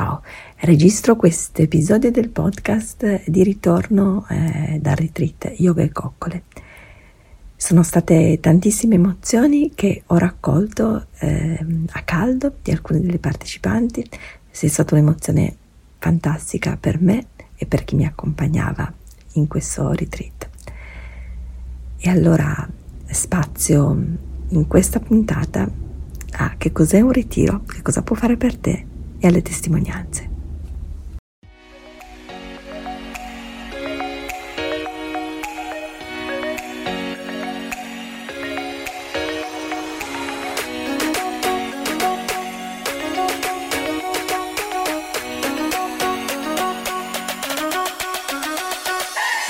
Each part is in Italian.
Ciao, registro questo episodio del podcast di ritorno eh, dal retreat Yoga e Coccole. Sono state tantissime emozioni che ho raccolto eh, a caldo di alcune delle partecipanti. È stata un'emozione fantastica per me e per chi mi accompagnava in questo retreat. E allora spazio in questa puntata a che cos'è un ritiro, che cosa può fare per te e alle testimonianze.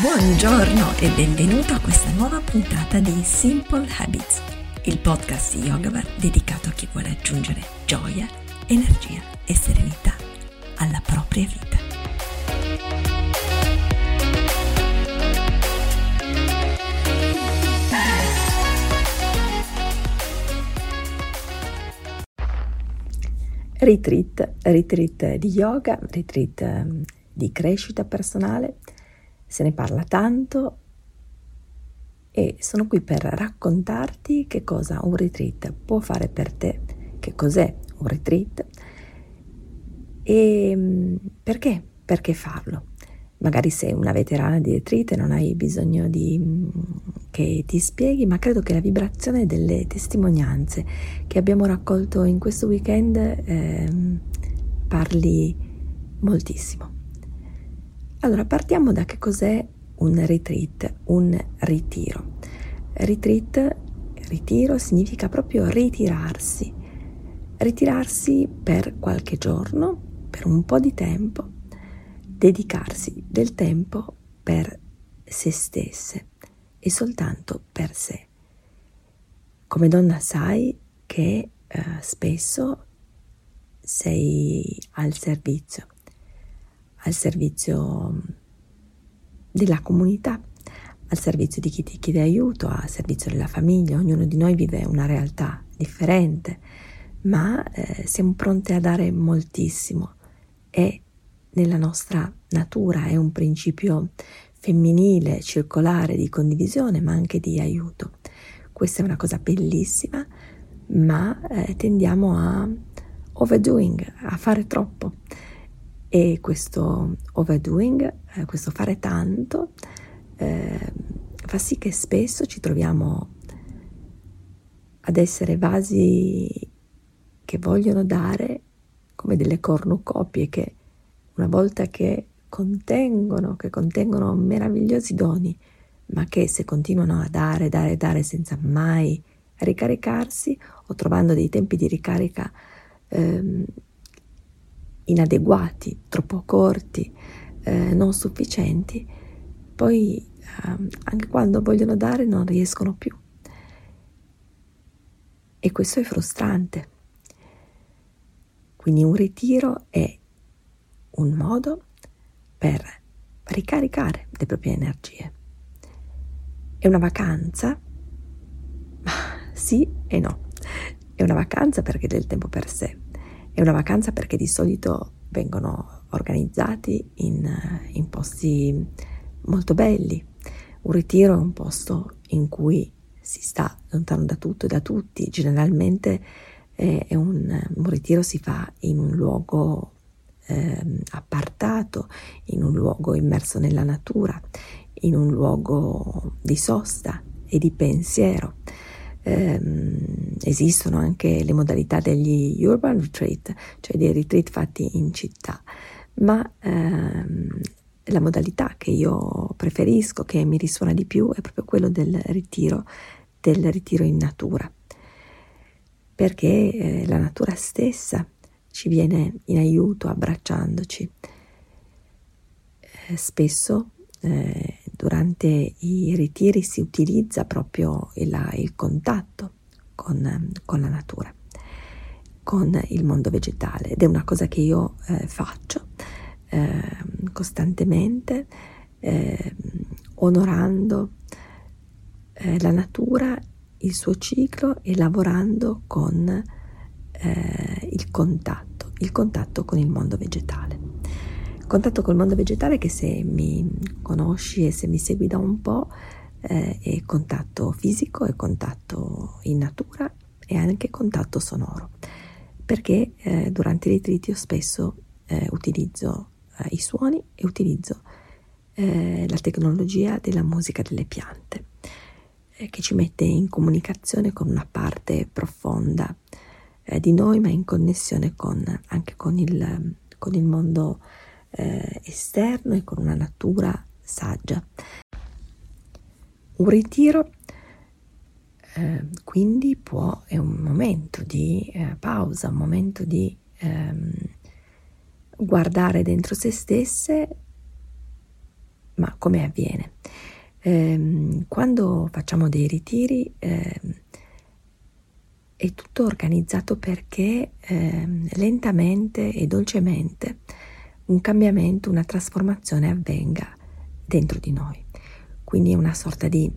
Buongiorno e benvenuto a questa nuova puntata di Simple Habits, il podcast di Yogavar dedicato a chi vuole aggiungere gioia, energia e serenità alla propria vita. Retreat, retreat di yoga, retreat ehm, di crescita personale, se ne parla tanto e sono qui per raccontarti che cosa un retreat può fare per te, che cos'è un retreat e mm, perché? Perché farlo? Magari sei una veterana di retreat e non hai bisogno di, mm, che ti spieghi, ma credo che la vibrazione delle testimonianze che abbiamo raccolto in questo weekend eh, parli moltissimo. Allora, partiamo da che cos'è un retreat, un ritiro. Retreat, ritiro significa proprio ritirarsi, ritirarsi per qualche giorno, per un po' di tempo, dedicarsi del tempo per se stesse e soltanto per sé. Come donna sai che eh, spesso sei al servizio, al servizio della comunità, al servizio di chi ti chiede aiuto, al servizio della famiglia. Ognuno di noi vive una realtà differente, ma eh, siamo pronte a dare moltissimo è nella nostra natura, è un principio femminile, circolare di condivisione, ma anche di aiuto. Questa è una cosa bellissima, ma eh, tendiamo a overdoing, a fare troppo. E questo overdoing, eh, questo fare tanto, eh, fa sì che spesso ci troviamo ad essere vasi che vogliono dare come delle cornucopie che una volta che contengono, che contengono meravigliosi doni, ma che se continuano a dare, dare, dare senza mai ricaricarsi o trovando dei tempi di ricarica ehm, inadeguati, troppo corti, eh, non sufficienti, poi ehm, anche quando vogliono dare non riescono più. E questo è frustrante quindi un ritiro è un modo per ricaricare le proprie energie. È una vacanza? Sì e no. È una vacanza perché del tempo per sé. È una vacanza perché di solito vengono organizzati in, in posti molto belli. Un ritiro è un posto in cui si sta lontano da tutto e da tutti, generalmente è un, un ritiro si fa in un luogo eh, appartato, in un luogo immerso nella natura, in un luogo di sosta e di pensiero. Eh, esistono anche le modalità degli urban retreat, cioè dei retreat fatti in città, ma ehm, la modalità che io preferisco, che mi risuona di più, è proprio quello del ritiro, del ritiro in natura perché eh, la natura stessa ci viene in aiuto abbracciandoci. Eh, spesso eh, durante i ritiri si utilizza proprio il, il contatto con, con, la natura, con il mondo vegetale ed è una cosa che io eh, faccio ehm, costantemente ehm, onorando eh, la natura il suo ciclo e lavorando con eh, il contatto, il contatto con il mondo vegetale. Contatto col mondo vegetale che se mi conosci e se mi segui da un po' eh, è contatto fisico, è contatto in natura e anche contatto sonoro, perché eh, durante i ritriti io spesso eh, utilizzo eh, i suoni e utilizzo eh, la tecnologia della musica delle piante, che ci mette in comunicazione con una parte profonda di noi, ma in connessione con, anche con il, con il mondo esterno e con una natura saggia. Un ritiro eh, quindi può, è un momento di eh, pausa, un momento di ehm, guardare dentro se stesse, ma come avviene? Eh, quando facciamo dei ritiri ehm, è tutto organizzato perché ehm, lentamente e dolcemente un cambiamento, una trasformazione avvenga dentro di noi. Quindi è una sorta di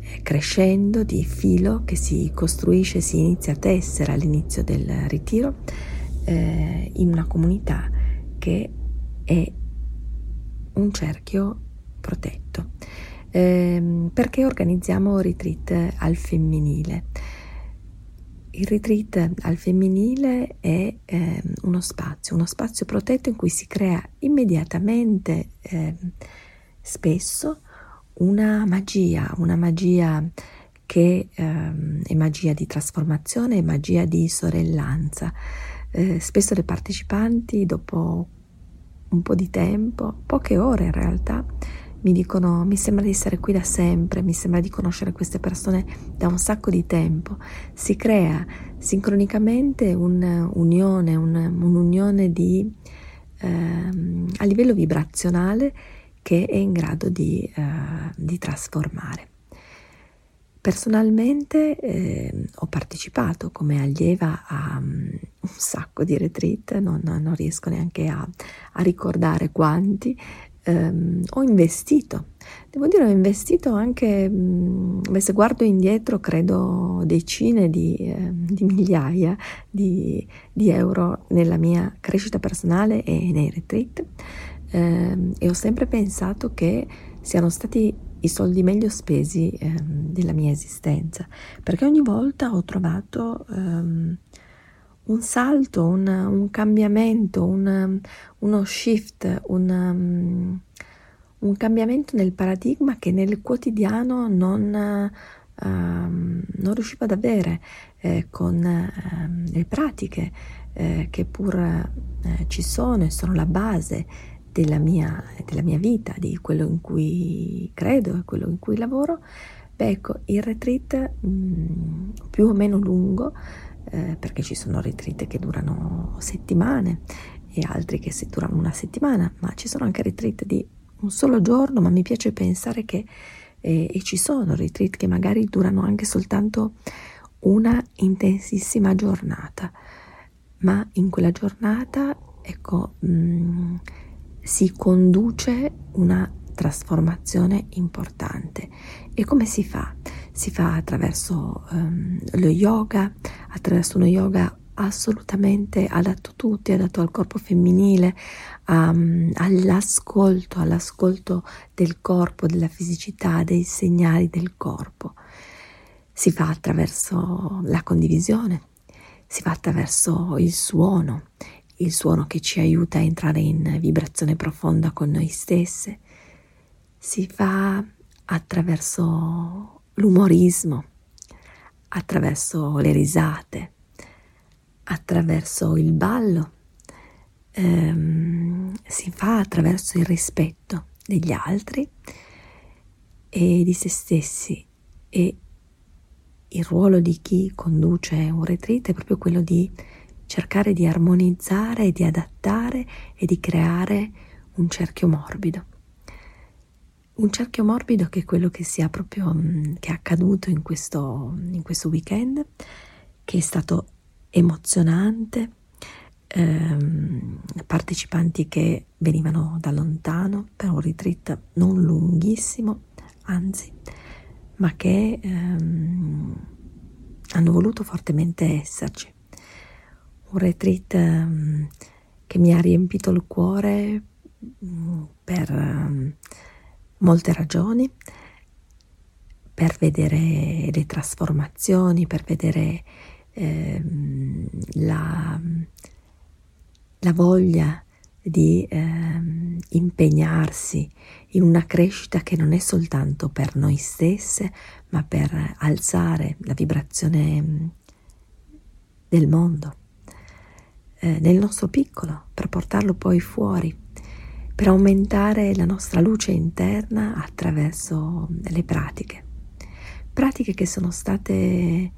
eh, crescendo, di filo che si costruisce, si inizia a tessere all'inizio del ritiro eh, in una comunità che è un cerchio protetto. Eh, perché organizziamo retreat al femminile? Il retreat al femminile è eh, uno spazio, uno spazio protetto in cui si crea immediatamente, eh, spesso, una magia, una magia che ehm, è magia di trasformazione, è magia di sorellanza. Eh, spesso le partecipanti, dopo un po' di tempo, poche ore in realtà, mi dicono mi sembra di essere qui da sempre, mi sembra di conoscere queste persone da un sacco di tempo. Si crea sincronicamente un'unione, un, un'unione di, ehm, a livello vibrazionale che è in grado di, uh, di trasformare. Personalmente eh, ho partecipato come allieva a um, un sacco di retreat, non, non riesco neanche a, a ricordare quanti, um, ho investito, devo dire ho investito anche, um, se guardo indietro credo decine di, eh, di migliaia di, di euro nella mia crescita personale e nei retreat. Eh, e ho sempre pensato che siano stati i soldi meglio spesi eh, della mia esistenza, perché ogni volta ho trovato um, un salto, un, un cambiamento, un, uno shift, un, um, un, cambiamento nel paradigma che nel quotidiano non, uh, non riuscivo ad avere eh, con uh, le pratiche eh, che pur eh, ci sono e sono la base della mia, della mia vita, di quello in cui credo e quello in cui lavoro, beh ecco, il retreat mh, mm, più o meno lungo, eh, perché ci sono retreat che durano settimane e altri che durano una settimana, ma ci sono anche retreat di un solo giorno, ma mi piace pensare che eh, e ci sono retreat che magari durano anche soltanto una intensissima giornata, ma in quella giornata, ecco, mh, mm, si conduce una trasformazione importante. E come si fa? Si fa attraverso um, lo yoga, attraverso uno yoga assolutamente adatto a tutti, adatto al corpo femminile, um, all'ascolto, all'ascolto del corpo, della fisicità, dei segnali del corpo. Si fa attraverso la condivisione, si fa attraverso il suono, il suono che ci aiuta a entrare in vibrazione profonda con noi stesse, si fa attraverso l'umorismo, attraverso le risate, attraverso il ballo, ehm, si fa attraverso il rispetto degli altri e di se stessi e il ruolo di chi conduce un retreat è proprio quello di cercare di armonizzare di adattare e di creare un cerchio morbido. Un cerchio morbido che è quello che sia proprio mm, che è accaduto in questo, in questo weekend, che è stato emozionante, ehm, partecipanti che venivano da lontano per un retreat non lunghissimo, anzi, ma che ehm, hanno voluto fortemente esserci. Un retreat um, che mi ha riempito il cuore um, per um, molte ragioni, per vedere le trasformazioni, per vedere ehm, la, la, voglia di ehm, impegnarsi in una crescita che non è soltanto per noi stesse, ma per alzare la vibrazione mm, del mondo, eh, nel nostro piccolo, per portarlo poi fuori, per aumentare la nostra luce interna attraverso le pratiche. Pratiche che sono state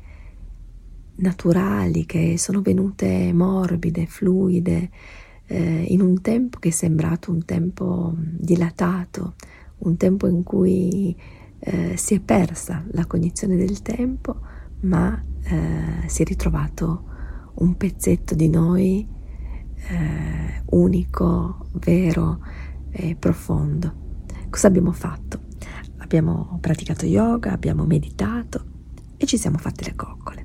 naturali, che sono venute morbide, fluide, eh, in un tempo che è sembrato un tempo dilatato, un tempo in cui eh, si è persa la cognizione del tempo, ma eh, si è ritrovato un pezzetto di noi eh, unico, vero e profondo. Cosa abbiamo fatto? abbiamo praticato yoga, abbiamo meditato e ci siamo fatte le coccole.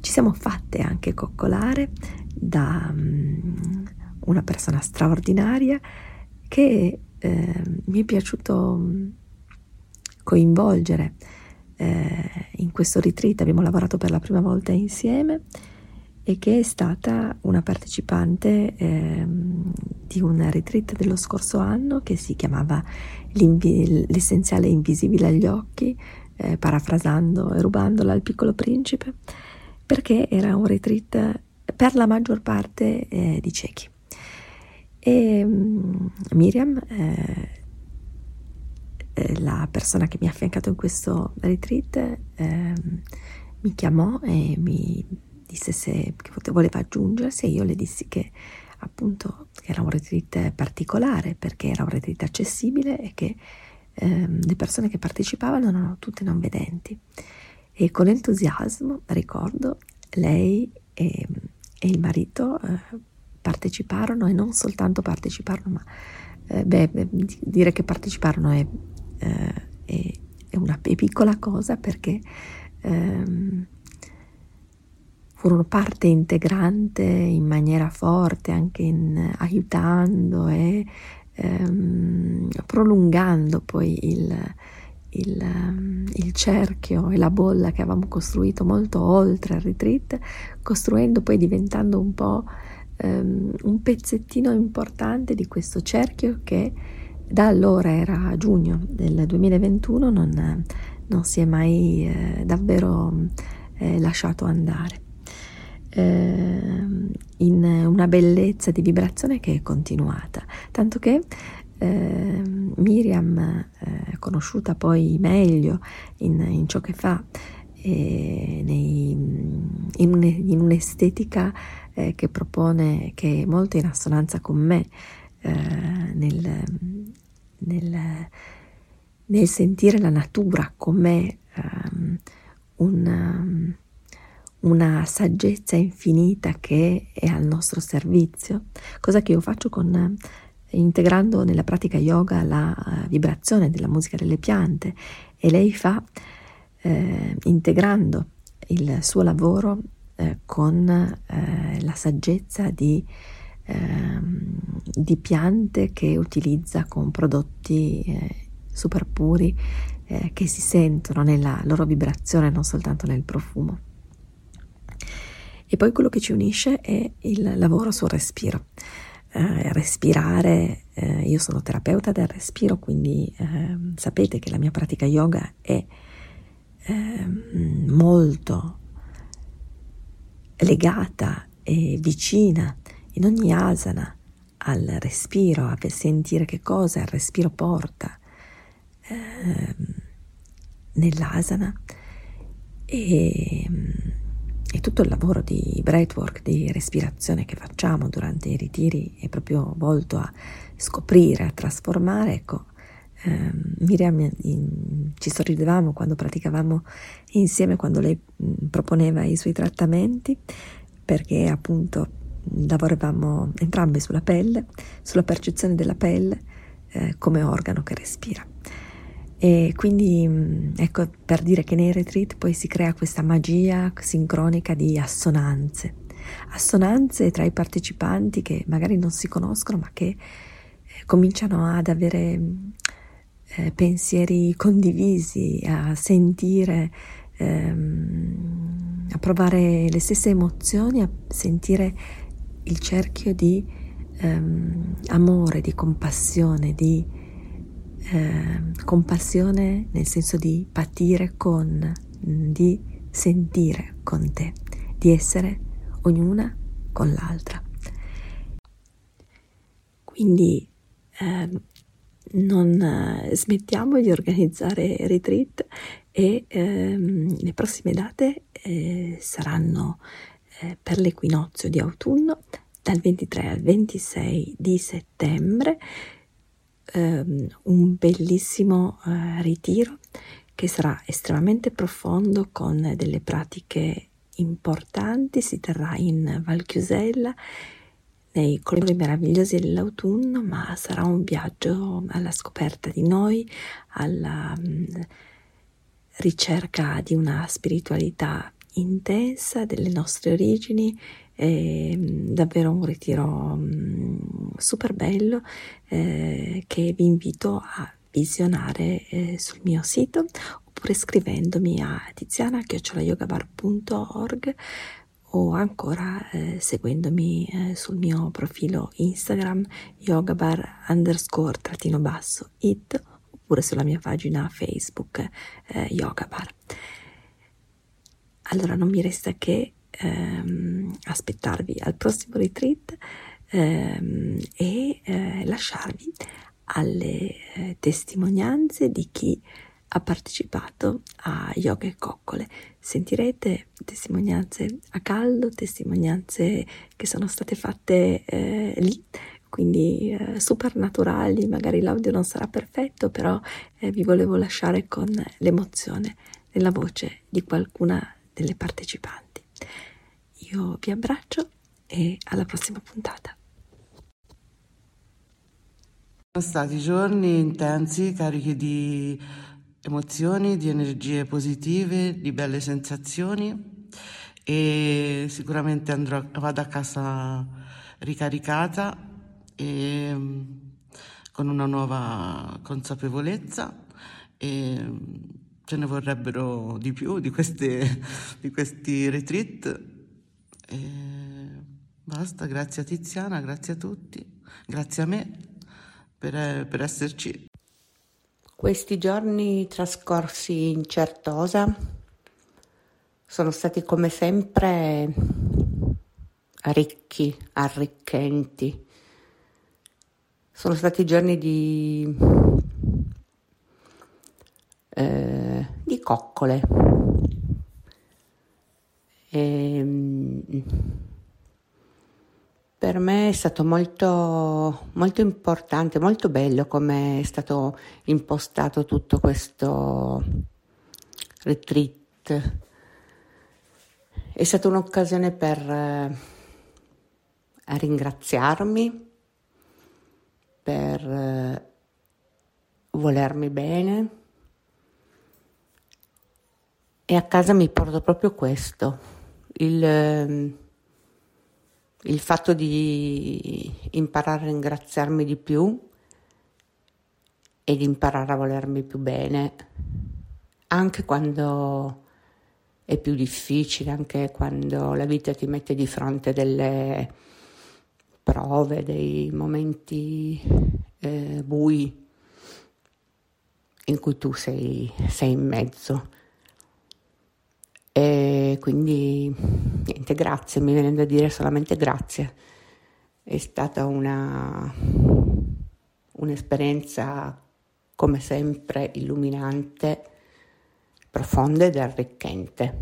Ci siamo fatte anche coccolare da um, una persona straordinaria che eh, mi è piaciuto mm, coinvolgere eh, in questo retreat. Abbiamo lavorato per la prima volta insieme e che è stata una partecipante eh, di un retreat dello scorso anno che si chiamava L'essenziale invisibile agli occhi, eh, parafrasando e rubandola al piccolo principe, perché era un retreat per la maggior parte eh, di ciechi. E um, Miriam, eh, eh, la persona che mi ha affiancato in questo retreat, ehm, mi chiamò e mi disse se voleva aggiungersi e io le dissi che appunto era un retreat particolare perché era un retreat accessibile e che ehm, le persone che partecipavano erano tutte non vedenti. E con entusiasmo ricordo lei e, e il marito eh, parteciparono e non soltanto parteciparono ma eh, beh, dire che parteciparono è, eh, è, è una è piccola cosa perché ehm, furono parte integrante in maniera forte, anche in, aiutando e ehm, prolungando poi il, il, il, cerchio e la bolla che avevamo costruito molto oltre il retreat, costruendo poi diventando un po' ehm, un pezzettino importante di questo cerchio che da allora era giugno del 2021 non, non si è mai eh, davvero eh, lasciato andare eh, in una bellezza di vibrazione che è continuata, tanto che eh, Miriam, eh, conosciuta poi meglio in, in ciò che fa, nei, in, un, in, un'estetica eh, che propone, che è molto in assonanza con me, eh, nel, nel, nel, sentire la natura come um, un una saggezza infinita che è al nostro servizio, cosa che io faccio con, integrando nella pratica yoga la uh, vibrazione della musica delle piante e lei fa eh, integrando il suo lavoro eh, con eh, la saggezza di, ehm, di, piante che utilizza con prodotti eh, super puri eh, che si sentono nella loro vibrazione, non soltanto nel profumo. E poi quello che ci unisce è il lavoro sul respiro. Eh, respirare, eh, io sono terapeuta del respiro, quindi eh, sapete che la mia pratica yoga è ehm, molto legata e vicina in ogni asana al respiro, a sentire che cosa il respiro porta ehm, nell'asana e e tutto il lavoro di breathwork, di respirazione che facciamo durante i ritiri è proprio volto a scoprire, a trasformare. Ecco, ehm, Miriam in, ci sorridevamo quando praticavamo insieme, quando lei mh, proponeva i suoi trattamenti, perché appunto lavoravamo entrambe sulla pelle, sulla percezione della pelle eh, come organo che respira. E quindi mm, ecco per dire che nei retreat poi si crea questa magia sincronica di assonanze, assonanze tra i partecipanti che magari non si conoscono ma che eh, cominciano ad avere eh, pensieri condivisi, a sentire, ehm, a provare le stesse emozioni, a sentire il cerchio di ehm, amore, di compassione, di eh, compassione nel senso di patire con, di sentire con te, di essere ognuna con l'altra. Quindi eh, non smettiamo di organizzare retreat e ehm, le prossime date eh, saranno eh, per l'equinozio di autunno dal 23 al 26 di settembre ehm, un bellissimo eh, ritiro che sarà estremamente profondo con delle pratiche importanti, si terrà in Val Chiusella nei colori meravigliosi dell'autunno, ma sarà un viaggio alla scoperta di noi, alla mh, mm, ricerca di una spiritualità intensa, delle nostre origini, è mm, davvero un ritiro mm, super bello eh, che vi invito a visionare eh, sul mio sito oppure scrivendomi a tiziana.yogabar.org o ancora eh, seguendomi eh, sul mio profilo Instagram yogabar underscore trattino basso it oppure sulla mia pagina Facebook eh, yogabar. Allora non mi resta che ehm, aspettarvi al prossimo retreat ehm, e eh, lasciarvi alle eh, testimonianze di chi ha partecipato a Yoga e Coccole. Sentirete testimonianze a caldo, testimonianze che sono state fatte eh, lì, quindi eh, super naturali, magari l'audio non sarà perfetto, però eh, vi volevo lasciare con l'emozione nella voce di qualcuna delle partecipanti. Io vi abbraccio e alla prossima puntata. Sono stati giorni intensi, carichi di emozioni, di energie positive, di belle sensazioni e sicuramente andrò, vado a casa ricaricata e con una nuova consapevolezza e ce ne vorrebbero di più di, queste, di questi retreat. E basta, grazie a Tiziana, grazie a tutti, grazie a me per, per esserci. Questi giorni trascorsi in Certosa sono stati come sempre ricchi, arricchenti. Sono stati giorni di, eh, coccole. E, ehm, per me è stato molto, molto importante, molto bello come è stato impostato tutto questo retreat. È stata un'occasione per eh, ringraziarmi, per eh, volermi bene e a casa mi porto proprio questo, il ehm, il fatto di imparare a ringraziarmi di più e di imparare a volermi più bene, anche quando è più difficile, anche quando la vita ti mette di fronte delle prove, dei momenti eh, bui in cui tu sei, sei in mezzo. E quindi niente, grazie, mi viene da dire solamente grazie. È stata una, un'esperienza come sempre illuminante, profonda ed arricchente.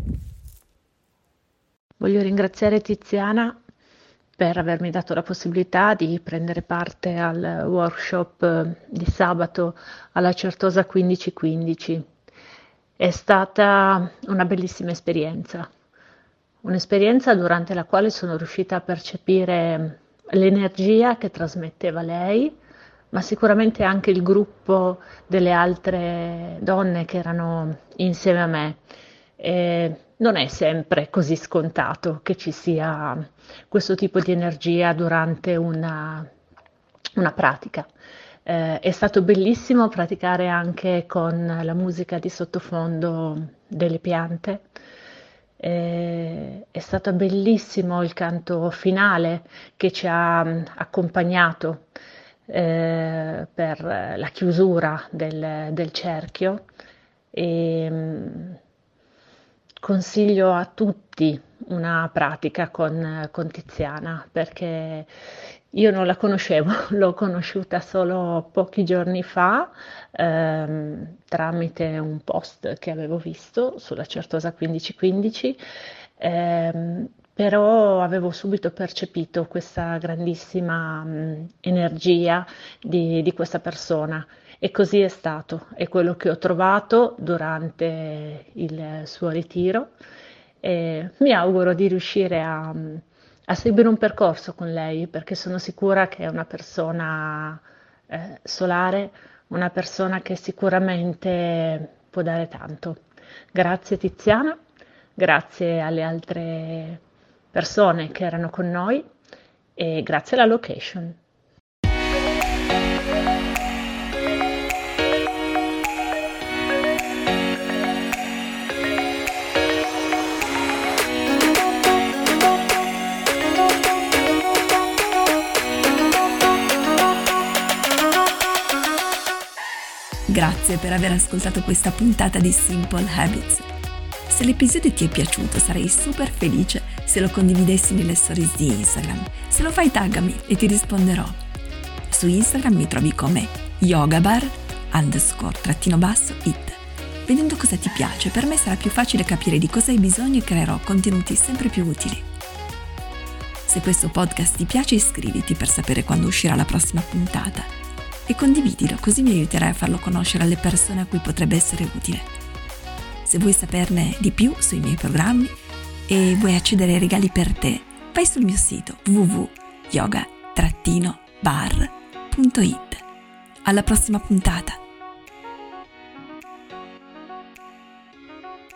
Voglio ringraziare Tiziana per avermi dato la possibilità di prendere parte al workshop di sabato alla Certosa 1515 è stata una bellissima esperienza, un'esperienza durante la quale sono riuscita a percepire l'energia che trasmetteva lei, ma sicuramente anche il gruppo delle altre donne che erano insieme a me. E non è sempre così scontato che ci sia questo tipo di energia durante una, una pratica. Eh, è stato bellissimo praticare anche con la musica di sottofondo delle piante. Eh, è stato bellissimo il canto finale che ci ha accompagnato eh, per la chiusura del, del cerchio. E, consiglio a tutti una pratica con, con Tiziana perché io non la conoscevo, l'ho conosciuta solo pochi giorni fa ehm, tramite un post che avevo visto sulla Certosa 1515, ehm, però avevo subito percepito questa grandissima mh, energia di, di questa persona. E così è stato, è quello che ho trovato durante il suo ritiro. E mi auguro di riuscire a, a seguire un percorso con lei perché sono sicura che è una persona eh, solare, una persona che sicuramente può dare tanto. Grazie Tiziana, grazie alle altre persone che erano con noi e grazie alla location. Grazie per aver ascoltato questa puntata di Simple Habits. Se l'episodio ti è piaciuto sarei super felice se lo condividessi nelle stories di Instagram. Se lo fai taggami e ti risponderò. Su Instagram mi trovi come yogabar underscore trattino basso it. Vedendo cosa ti piace, per me sarà più facile capire di cosa hai bisogno e creerò contenuti sempre più utili. Se questo podcast ti piace iscriviti per sapere quando uscirà la prossima puntata e condividilo così mi aiuterai a farlo conoscere alle persone a cui potrebbe essere utile. Se vuoi saperne di più sui miei programmi e vuoi accedere ai regali per te, vai sul mio sito www.yoga-bar.it. Alla prossima puntata!